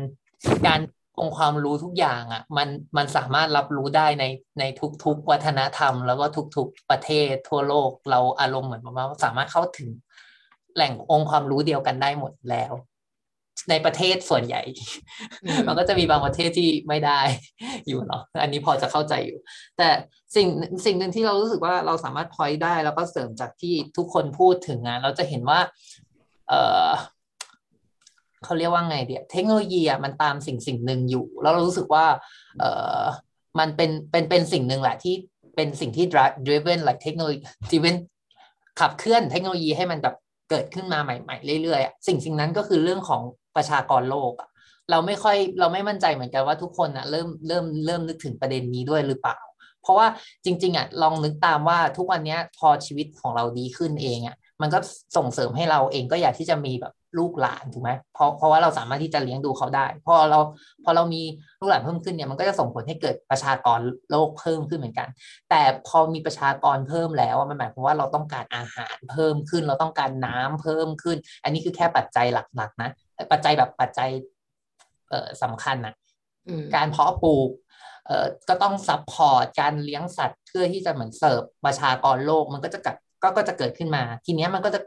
การ องค์ความรู้ทุกอย่างอะ่ะมันมันสามารถรับรู้ได้ในในทุกๆวัฒนธรรม แล้วก็ทุกๆประเทศทั่วโลกเราอารมณ์เหมือนว่าสามารถเข้าถึงแหล่งองค์ความรู้เดียวกันได้หมดแล้ว ในประเทศส่วนใหญ่ มันก็จะมีบางประเทศที่ไม่ได้อยู่เนาะอันนี้พอจะเข้าใจอยู่ แต่สิ่งสิ่งหนึ่งที่เรารู้สึกว่าเราสามารถพอยได้ แล้วก็เสริมจากที่ทุกคนพูดถึงอะเราจะเห็นว่า เออ เขาเรียกว่าไงเดียเทคโนโลยีอะมันตามสิ่งสิ่งหนึ่งอยู่ แล้วเรารู้สึกว่าเออมันเป็นเป็นเป็นสิ่งหนึ่งแหละที่เป็นสิ่งที่ driven like เทคโนโลยี driven ขับเคลื่อนเทคโนโลยีให้มันแบบเกิดขึ้นมาใหม่ๆเรื่อยๆสิ่งสิ่งนั้นก็คือเรื่องของประชากรโลกอะเราไม่ค่อยเราไม่มั่นใจเหมือนกันว่าทุกคนอะเริ่มเริ่มเริ่มนึกถึงประเด็นนี้ด้วยหรือเปล่า เพราะว่าจริง ๆอะลองนึกตามว่าทุกวันนี้พอชีวิตของเราดีขึ้นเองอะมันก็ส่งเสริมให้เราเองก็อยากที่จะมีแบบ ลูกหลานถูกไหมเพราะเพราะว่าเราสามารถที่จะเลี้ยงดูเขาได้พอเราพอเรามีลูกหลานเพิ่มขึ้นเนี่ยมันก็จะส่งผลให้เกิดประชากรโลกเพิ่มขึ้นเหมือนกัน แต่พอมีประชากรเพิ่มแล้วมันหมายความว่าเราต้องการอาหารเพิ่มขึ้น เราต้องการน้ำเพิ่มขึ้น อันนี้คือแค่ปัจจัยหลักๆนะปัจจัยแบบปัจจัยเอ่อสำคัญนะการเพาะปลูกเอ่อก็ต้อง support การเลี้ยงสัตว์เพื่อที่จะเหมือนเสิร์ฟประชากรโลกมันก็จะกัดก็ก็จะเกิดขึ้นมา ทีนี้มันก็จะ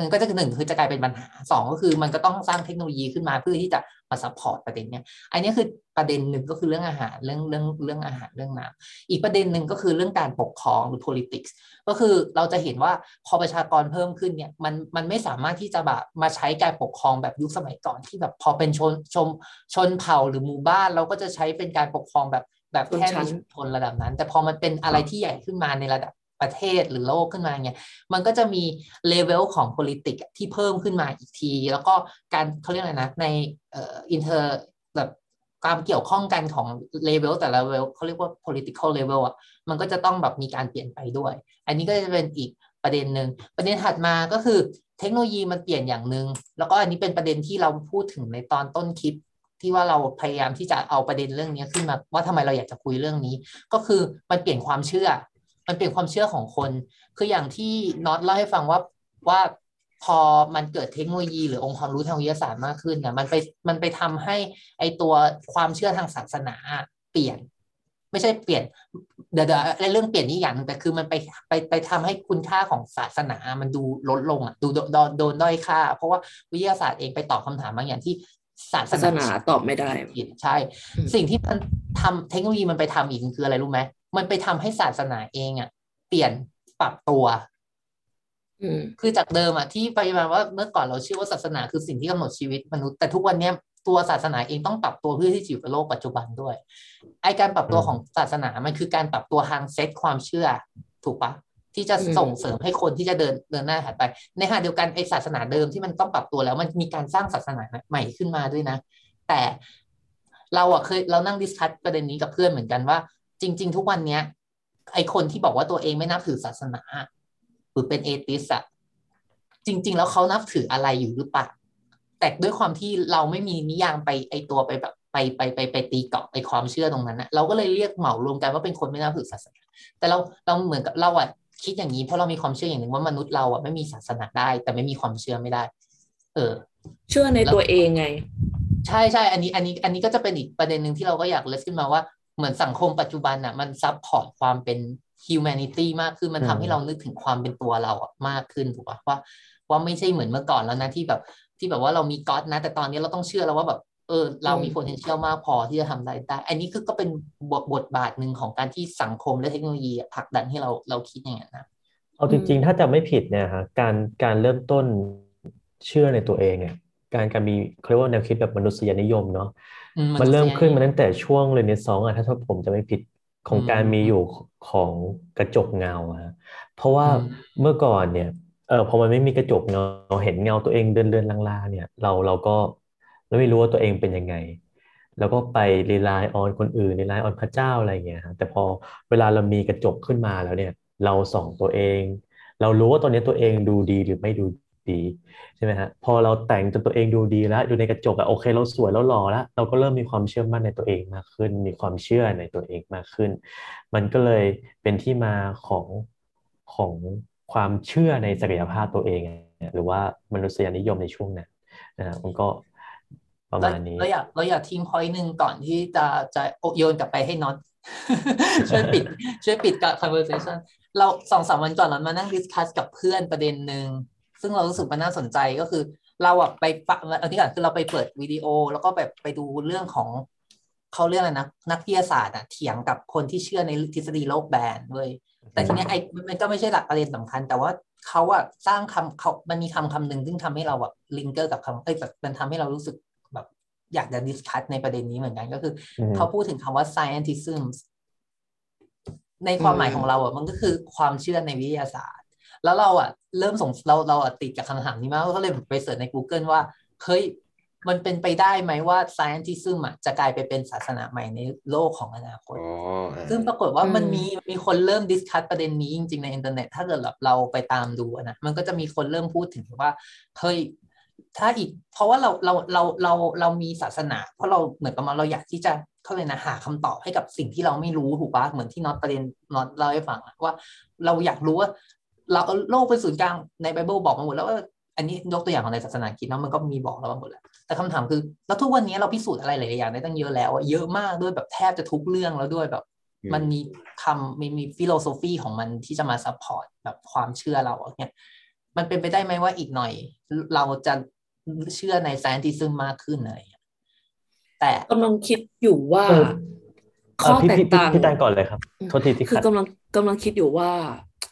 มันก็จะหนึ่งคือจะกลายเป็นปัญหาสองก็คือมันก็ต้องสร้างเทคโนโลยีขึ้นมาเพื่อที่จะมา support ประเด็นเนี้ยอันนี้คือประเด็นหนึ่งก็คือเรื่องอาหารเรื่องเรื่องเรื่องอาหารเรื่องน้ำอีกประเด็นหนึ่งก็คือเรื่องการปกครองหรือ politics ก็คือเราจะเห็นว่าพอประชากรเพิ่มขึ้นเนี่ยมันมันไม่สามารถที่จะแบบมาใช้การปกครองแบบยุคสมัยก่อนที่แบบพอเป็นชุมชนชนเผ่าหรือหมู่บ้าน เราก็จะใช้เป็นการปกครองแบบแบบแค่ในชนระดับนั้น แต่พอมันเป็นอะไรที่ใหญ่ขึ้นมาในระดับ ประเทศหรือโลกขึ้นมาเนี่ยมันก็จะมีเลเวลของ politics ที่เพิ่มขึ้นมาอีกที แล้วก็การเขาเรียกอะไรนะในเอ่อ inter แบบความเกี่ยวข้องกันของเลเวลแต่ละเลเวลเขาเรียกว่า political level อะมันก็จะต้องแบบมีการเปลี่ยนไปด้วย อันนี้ก็จะเป็นอีกประเด็นหนึ่งประเด็นถัดมาก็คือเทคโนโลยีมันเปลี่ยนอย่างหนึ่งแล้วก็อันนี้เป็นประเด็นที่เราพูดถึงในตอนต้นคลิป ที่ว่าเราพยายามที่จะเอาประเด็นเรื่องนี้ขึ้นมาว่าทำไมเราอยากจะคุยเรื่องนี้ ก็คือมันเปลี่ยนความเชื่อ มันเป็นความเชื่อของคน คืออย่างที่น็อตเล่าให้ฟังว่าว่าพอมันเกิดเทคโนโลยีหรือองค์ความรู้ทางวิทยาศาสตร์มากขึ้นเนี่ยมันไปมันไปทำให้ไอตัวความเชื่อทางศาสนาเปลี่ยน ไม่ใช่เปลี่ยนเดี๋ยวเดี๋ยวเรื่องเปลี่ยนนี่อย่างนึงแต่คือมันไปไปไปทำให้คุณค่าของศาสนามันดูลดลงอะดูโดนโดนด้อยค่า เพราะว่าวิทยาศาสตร์เองไปตอบคำถามบางอย่างที่ศาสศาสนาตอบไม่ได้ผิดใช่ สิ่งที่มันทำเทคโนโลยีมันไปทำอีกคืออะไรรู้ไหม มันไปทำให้ศาสนาเองอะ เปลี่ยนปรับตัวอืมคือจากเดิมอะที่ไปมาว่าเมื่อก่อนเราเชื่อว่าศาสนาคือสิ่งที่กำหนดชีวิตมนุษย์แต่ทุกวันเนี้ยตัวศาสนาเองต้องปรับตัวเพื่อที่จะอยู่กับโลกปัจจุบันด้วย ไอการปรับตัวของศาสนามันคือการปรับตัวทางเซตความเชื่อ ถูกปะที่จะอืมส่งเสริมให้คนที่จะเดินเดินหน้าถัดไป ในขณะเดียวกันไอศาสนาเดิมที่มันต้องปรับตัวแล้ว มันมีการสร้างศาสนาใหม่ขึ้นมาด้วยนะ แต่เราอะเคยเรานั่งดิสคัตประเด็นนี้กับเพื่อนเหมือนกันว่า จริง ๆ ทุกวันเนี้ย ไอคนที่บอกว่าตัวเองไม่นับถือศาสนาหรือเป็นเอติสอะจริง ๆ แล้วเขานับถืออะไรอยู่หรือเปล่าแต่ด้วยความที่เราไม่มีนิยามไปไอตัวไปแบบไปไปไปไปตีเกาะไอความเชื่อตรงนั้นนะเราก็เลยเรียกเหมารวมกันว่าเป็นคนไม่นับถือศาสนา แต่เราเราเหมือนกับเราอะคิดอย่างนี้เพราะเรามีความเชื่ออย่างหนึ่งว่ามนุษย์เราอะไม่มีศาสนาได้ แต่ไม่มีความเชื่อไม่ได้ เออ เชื่อในตัวเองไง ใช่ใช่อันนี้อันนี้ อันนี้ก็จะเป็นอีกประเด็นหนึ่งที่เราก็อยาก raise ขึ้นมาว่า เหมือนสังคมปัจจุบันอะ มัน support ความเป็น humanity มากขึ้นมันทำให้เรานึกถึงความเป็นตัวเราอะมากขึ้นถูกปะว่าว่าไม่ใช่เหมือนเมื่อก่อนแล้วนะที่แบบ ที่แบบว่าเรามี God นะ แต่ตอนนี้เราต้องเชื่อแล้วว่าแบบเออเรามีอืม potential มากพอที่จะทำได้ได้ อันนี้คือก็เป็นบทบทบาทหนึ่งของการที่สังคมและเทคโนโลยีอะผลักดันให้เราเราคิดอย่างนั้นนะเอาจริงๆ ถ้าจะไม่ผิดเนี่ยฮะการการเริ่มต้นเชื่อในตัวเองเนี่ยการการมีเขาเรียกว่าแนวคิดแบบมนุษยนิยมเนาะอื มันเริ่มขึ้นมาษยตั้งแต่ช่วงเรเนซองส์อะถ้าผมจะไม่ผิดของอืมการมีอยู่ของกระจกเงาอะฮะเพราะว่าอืมเมื่อก่อนเนี่ยเออพอมันไม่มีกระจกเงาเห็นเงาตัวเองเดินเดินลางๆเนี่ย เราเราก็เราไม่รู้ว่าตัวเองเป็นยังไง แล้วก็ไป rely on คนอื่น rely on พระเจ้าอะไรอย่างเงี้ยฮะแต่พอเวลาเรามีกระจกขึ้นมาแล้วเนี่ย เราส่องตัวเอง เรารู้ว่าตอนนี้ตัวเองดูดีหรือไม่ดู ดีใช่ไหมฮะพอเราแต่งจนตัวเองดูดีแล้วดูในกระจกอะโอเค เราสวยแล้วหล่อแล้ว เราก็เริ่มมีความเชื่อมั่นในตัวเองมากขึ้น มีความเชื่อในตัวเองมากขึ้น มันก็เลยเป็นที่มาของของความเชื่อในศักยภาพตัวเองหรือว่ามนุษยนิยมในช่วงนั้นนะมันก็ประมาณนี้เราอยากเราอยากทิ้ง point หนึ่งก่อนที่จะจะโยนกลับไปให้น็อตช่วยปิดช่วยปิดกับ conversation เราสองสามวันก่อนเรามานั่ง discuss กับเพื่อนประเด็นหนึ่ง ซึ่งเรารู้สึกมันน่าสนใจก็คือ เราอะไปฟังอันนี้ก่อนคือเราไปเปิดวิดีโอ แล้วก็แบบไปดูเรื่องของเขาเรียกอะไรนะนักวิทยาศาสตร์อะเถียงกับคนที่เชื่อในทฤษฎีโลกแบนเว้ยแต่ทีเนี้ยไอ้มันก็ไม่ใช่หลักประเด็นสำคัญ แต่ว่าเขาอะสร้างคำเขามันมีคำคำหนึ่งซึ่งทำให้เราแบบ linger กับคำเอ้ยแบบมันทำให้เรารู้สึกแบบอยากจะ discuss ในประเด็นนี้เหมือนกันก็คืออืมเขาพูดถึงคำว่า scientism ในความหมายของเราอะมันก็คือความเชื่อในวิทยาศาสตร์ แล้วเราอะเริ่มสงเราเราอะติดกับคำถามนี้มากก็เลยไป search ใน Google ว่าเฮ้ยมันเป็นไปได้ไหมว่า scientism อะจะกลายไปเป็นศาสนาใหม่ในโลกของอนาคตอ๋ออ่าซึ่งปรากฏว่าอืมมันมีมีคนเริ่ม discuss ประเด็นนี้จริงๆในอินเทอร์เน็ต ถ้าเกิดแบบเราไปตามดูอะนะ มันก็จะมีคนเริ่มพูดถึงว่า เฮ้ย ถ้าอีก เพราะว่าเราเราเราเราเรามีศาสนา เพราะเราเหมือนกับว่าเราอยากที่จะเขาเรียกอะไรนะหาคำตอบให้กับสิ่งที่เราไม่รู้ถูกปะเหมือนที่น็อตประเด็นน็อตเล่าให้ฟังอะว่าเราอยากรู้ว่า เราเอาโลกเป็นศูนย์กลางในไบเบิลบอกมาหมดแล้วว่าอันนี้ยกตัวอย่างของในศาสนาคริสต์เนาะมันก็มีบอกเรามาหมดแล้ว แต่คำถามคือแล้วทุกวันนี้เราพิสูจน์อะไรหลายๆอย่างได้ตั้งเยอะแล้วอะเยอะมากด้วยแบบแทบจะทุกเรื่องแล้วด้วยแบบอืมมันมีคำมีมี philosophy ของมันที่จะมา support แบบความเชื่อเราอะเนี่ยมันเป็นไปได้ไหมว่าอีกหน่อย เราจะเชื่อใน scientism มากขึ้นอะไรอย่างเงี้ยแต่กำลังคิดอยู่ว่าเออข้อเพี่แตงพี่ต่างพี่แตงก่อนเลยครับอืมโทษทีที่คือขัดกำลังกำลังคิดอยู่ว่า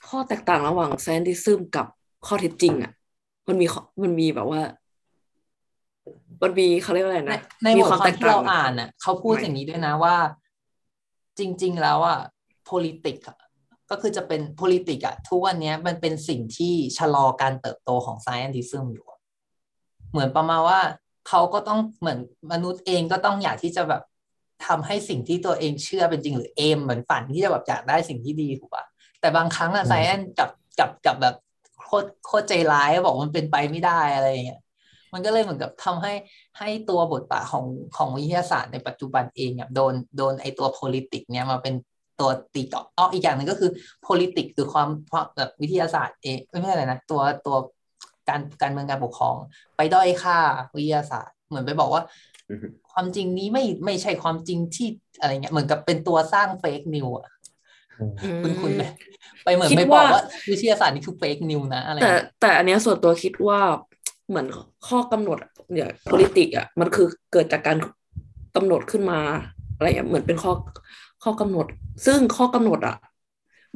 ข้อแตกต่างระหว่าง scientism กับข้อเท็จจริงอะ มันมีข้อมันมีแบบว่า มันมีเขาเรียกว่าอะไรในนะในมีบทความที่เราอ่านไหมน่ะเขาพูดอย่างนี้ด้วยนะว่า จริง ๆ แล้วอะ politics อะก็คือจะเป็น politics อะ ทุกวันเนี้ยมันเป็นสิ่งที่ชะลอการเติบโตของ scientism อยู่อะเหมือนประมาณว่าเขาก็ต้องเหมือนมนุษย์เองก็ต้องอยากที่จะแบบทำให้สิ่งที่ตัวเองเชื่อเป็นจริงหรือเอมเหมือนฝันที่จะแบบอยากได้สิ่งที่ดีถูกป่ะ แต่บางครั้งอะอืม science กับกับกับแบบโคตรโคตรใจร้ายบอกมันเป็นไปไม่ได้อะไรอย่างเงี้ยมันก็เลยเหมือนกับทำให้ให้ตัวบทบาทของของวิทยาศาสตร์ในปัจจุบันเองอะโดนโดนไอตัว politics เนี่ยมาเป็นตัวตีกรอบอ้ออีกอย่างหนึ่งก็คือ politics คือความความแบบวิทยาศาสตร์เองไม่ใช่อะไรนะตัวตัวการการเมืองการปกครอง ไปด้อยค่าวิทยาศาสตร์ เหมือนไปบอกว่าอือฮึความจริงนี้ไม่ไม่ใช่ความจริงที่อะไรเงี้ยเหมือนกับเป็นตัวสร้าง fake news อะอืม คุณคุณไหมไปเหมือนคิดไปบอกว่าว่าวิทยาศาสตร์นี่คือ fake news นะอะไรแต่เงี้ยแต่อันเนี้ยส่วนตัวคิดว่าเหมือนข้อกำหนดเนี่ย politics อะมันคือเกิดจากการกำหนดขึ้นมาอะไรอย่างเงี้ยเหมือนเป็นข้อข้อกำหนด ซึ่งข้อกำหนดอะ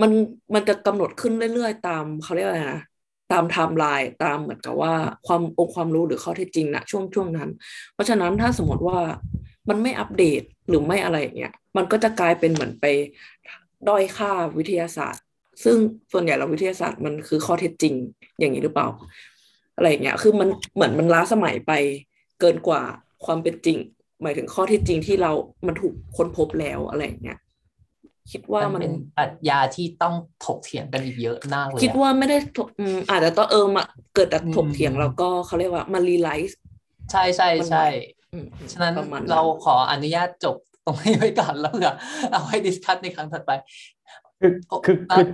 มันมันจะกำหนดขึ้นเรื่อยๆ ตามเขาเรียกอะไรนะตามไทม์ไลน์ตามเหมือนกับว่าความองค์ความรู้หรือข้อเท็จจริงนะช่วงช่วงนั้น เพราะฉะนั้นถ้าสมมติว่ามันไม่อัปเดตหรือไม่อะไรอย่างเงี้ยมันก็จะกลายเป็นเหมือนไป ด้อยค่าวิทยาศาสตร์ ซึ่งส่วนใหญ่เราวิทยาศาสตร์มันคือข้อเท็จจริงอย่างนี้หรือเปล่า อะไรอย่างเงี้ยคือมันเหมือนมันล้าสมัยไปเกินกว่าความเป็นจริง หมายถึงข้อเท็จจริงที่เรา มันถูกค้นพบแล้วอะไรอย่างเงี้ยคิดว่ามันมันเป็นปรัชญาที่ต้องถกเถียงกันอีกเยอะมากเลยคิดอะว่าไม่ได้ถกอืมอาจจะต้องเออมาเกิดจากถกอืมเถียงแล้วก็เขาเรียกว่ามา realize ใช่ใช่ใช่อืมฉะนั้นประมาณเราขออนุญาตจบ ตรงนี้ไว้ก่อนแล้วเผื่อเอาให้ discuss ในครั้งถัดไปคือคืออะคือ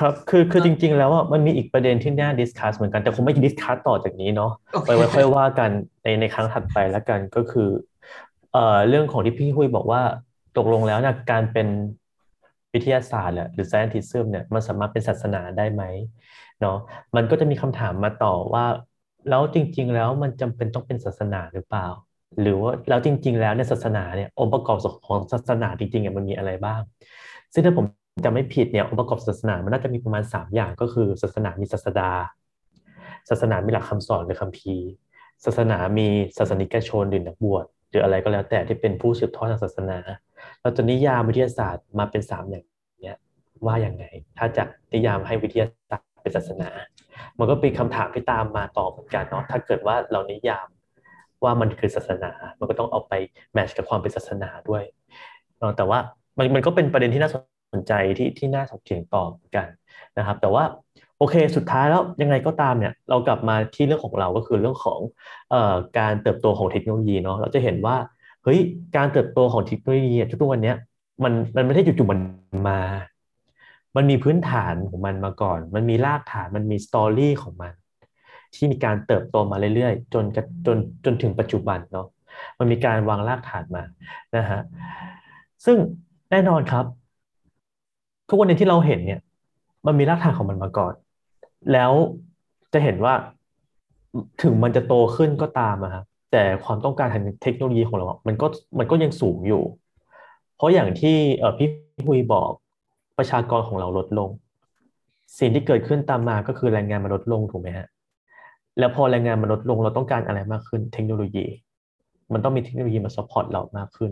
ครับคือคืออะจริง ๆ แล้วอะมันมีอีกประเด็นที่น่า discuss เหมือนกันแต่คงไม่ discuss ต่อจากนี้เนาะโอเคไว้ไว้ค่อยว่ากันในในครั้งถัดไปแล้วกันก็คือเอ่อเรื่องของที่พี่หุยบอกว่าตกลงแล้วนะการเป็นวิทยาศาสตร์แหละหรือ scientism เนี่ยมันสามารถเป็นศาสนาได้ไหมเนาะมันก็จะมีคำถามมาต่อว่า แล้วจริง ๆ แล้วมันจำเป็นต้องเป็นศาสนาหรือเปล่า หรือว่าแล้วจริง ๆ แล้วเนี่ยศาสนาเนี่ยองค์ประกอบของศาสนาจริงๆอะมันมีอะไรบ้าง ซึ่งถ้าผมจำไม่ผิดเนี่ยองค์ประกอบศาสนามันน่าจะมีประมาณ 3 อย่างก็คือ ศาสนามีศาสดา ศาสนามีหลักคำสอนหรือคัมภีร์ ศาสนามีศาสนิกชนหรือนักบวชหรืออะไรก็แล้วแต่ที่เป็นผู้สืบทอดทางศาสนาเราจะนิยามวิทยาศาสตร์มาเป็น 3 อย่างเนี้ยว่าอย่างไง ถ้าจะนิยามให้วิทยาศาสตร์เป็นศาสนา มันก็เป็นคำถามที่ตามมาต่อเหมือนกันเนาะถ้าเกิดว่าเรานิยาม ว่ามันคือศาสนา มันก็ต้องเอาไปแมทช์กับความเป็นศาสนาด้วย แต่ว่ามันมันก็เป็นประเด็นที่น่าสนใจที่ที่น่าถกเถียงต่อมกันนะครับ แต่ว่าโอเค สุดท้ายแล้วยังไงก็ตามเนี่ย เรากลับมาที่เรื่องของเราก็คือเรื่องของอการเติบโตของเทคโนโลยีเนาะ เราจะเห็นว่าเฮ้ยการเติบโตของเทคโนโลยีทุกวันนี้มันมันไม่ได้จู่ๆมันมา มันมีพื้นฐานของมันมาก่อน มันมีรากฐาน มันมีสตอรี่ของมัน ที่มีการเติบโตมาเรื่อยๆ จนจนจนถึงปัจจุบันเนาะมันมีการวางรากฐานมานะฮะซึ่งแน่นอนครับ ทุกวันนี้ที่เราเห็นเนี่ย มันมีรากฐานของมันมาก่อน แล้วจะเห็นว่าถึงมันจะโตขึ้นก็ตามอะครับแต่ความต้องการทางเทคโนโลยีของเรา มันก็มันก็ยังสูงอยู่ เพราะอย่างที่เออพี่ฮุยบอกประชากรของเราลดลง สิ่งที่เกิดขึ้นตามมาก็คือแรงงานมันลดลงถูกไหมฮะ แล้วพอแรงงานมันลดลงเราต้องการอะไรมากขึ้น เทคโนโลยี มันต้องมีเทคโนโลยีมา support เรามากขึ้น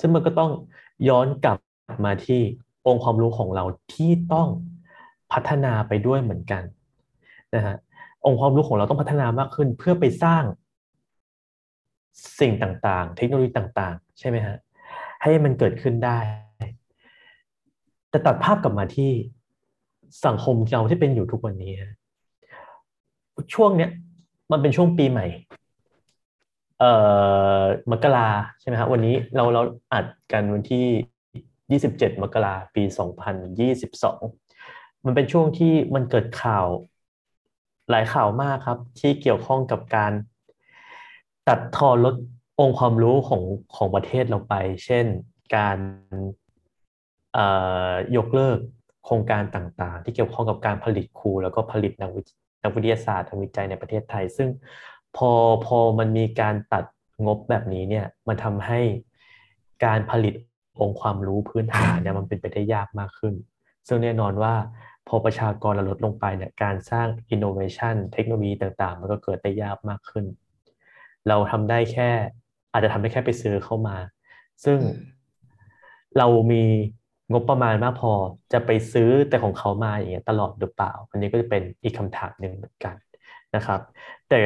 ซึ่งมันก็ต้องย้อนกลับมาที่องค์ความรู้ของเราที่ต้องพัฒนาไปด้วยเหมือนกันนะฮะองค์ความรู้ของเราต้องพัฒนามากขึ้น เพื่อไปสร้างสิ่งต่างๆ เทคโนโลยีต่างๆ ใช่ไหมฮะให้มันเกิดขึ้นได้ แต่ตัดภาพกลับมาที่สังคมเราที่เป็นอยู่ทุกวันนี้ฮะ ช่วงเนี้ยมันเป็นช่วงปีใหม่ เอ่อมกราใช่ไหมครับวันนี้เราเราอัดกันวันที่ 27 มกราปี 2022 มันเป็นช่วงที่มันเกิดข่าว หลายข่าวมากครับ ที่เกี่ยวข้องกับการตัดทอนลดองค์ความรู้ของของประเทศเราไป เช่นการยกเลิกโครงการต่างๆ ที่เกี่ยวข้องกับการผลิตครูแล้วก็ผลิตนักวิ นักวิทยาศาสตร์ทางวิจัยในประเทศไทย ซึ่งพอพอมันมีการตัดงบแบบนี้เนี่ยมันทำให้การผลิตองค์ความรู้พื้นฐานเนี่ยมันเป็นไปได้ยากมากขึ้น ซึ่งแน่นอนว่าพอประชากรเราลดลงไปเนี่ยการสร้าง innovation เทคโนโลยีต่างๆ มันก็เกิดได้ยากมากขึ้น เราทำได้แค่อาจจะทำได้แค่ไปซื้อเข้ามา ซึ่งเรามี งบประมาณมากพอจะไปซื้อแต่ของเขามาอย่างเงี้ยตลอดหรือเปล่า อันนี้ก็จะเป็นอีกคำถามหนึ่งเหมือนกันนะครับ แต่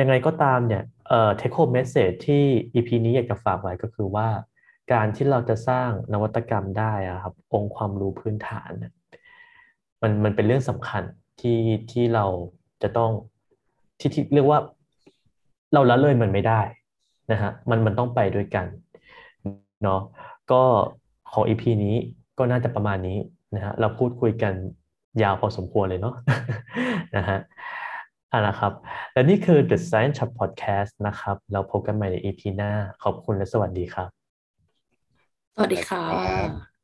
ยังไงก็ตามเนี่ยเอ่อ take home message ที่ EP นี้อยากจะฝากไว้ก็คือว่า การที่เราจะสร้างนวัตกรรมได้อะครับองค์ความรู้พื้นฐานเนี่ยมันมันเป็นเรื่องสำคัญที่ที่เราจะต้องที่ที่เรียกว่าเราละเลยมันไม่ได้นะฮะมันมันต้องไปด้วยกันเนาะก็ ของ EP นี้ก็น่าจะประมาณนี้นะฮะเราพูดคุยกันยาวพอสมควรเลยเนาะนะฮะอ่านะครับ และนี่คือ The Science Shop Podcast นะครับ เราพบกันใหม่ใน EP หน้า ขอบคุณและสวัสดีครับ สวัสดีค่ะครับ